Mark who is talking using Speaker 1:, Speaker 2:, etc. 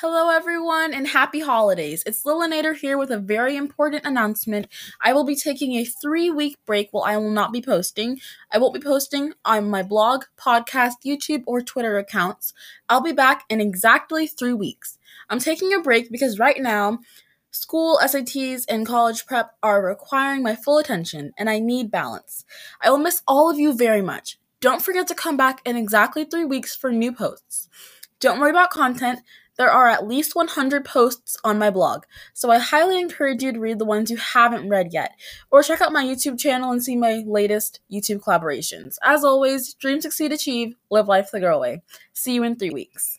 Speaker 1: Hello, everyone, and happy holidays. It's Lilynator here with a very important announcement. I will be taking a three week break while I will not be posting. I won't be posting on my blog, podcast, YouTube, or Twitter accounts. I'll be back in exactly three weeks. I'm taking a break because right now, school, SATs, and college prep are requiring my full attention, and I need balance. I will miss all of you very much. Don't forget to come back in exactly three weeks for new posts. Don't worry about content. There are at least 100 posts on my blog, so I highly encourage you to read the ones you haven't read yet, or check out my YouTube channel and see my latest YouTube collaborations. As always, dream, succeed, achieve, live life the girl way. See you in three weeks.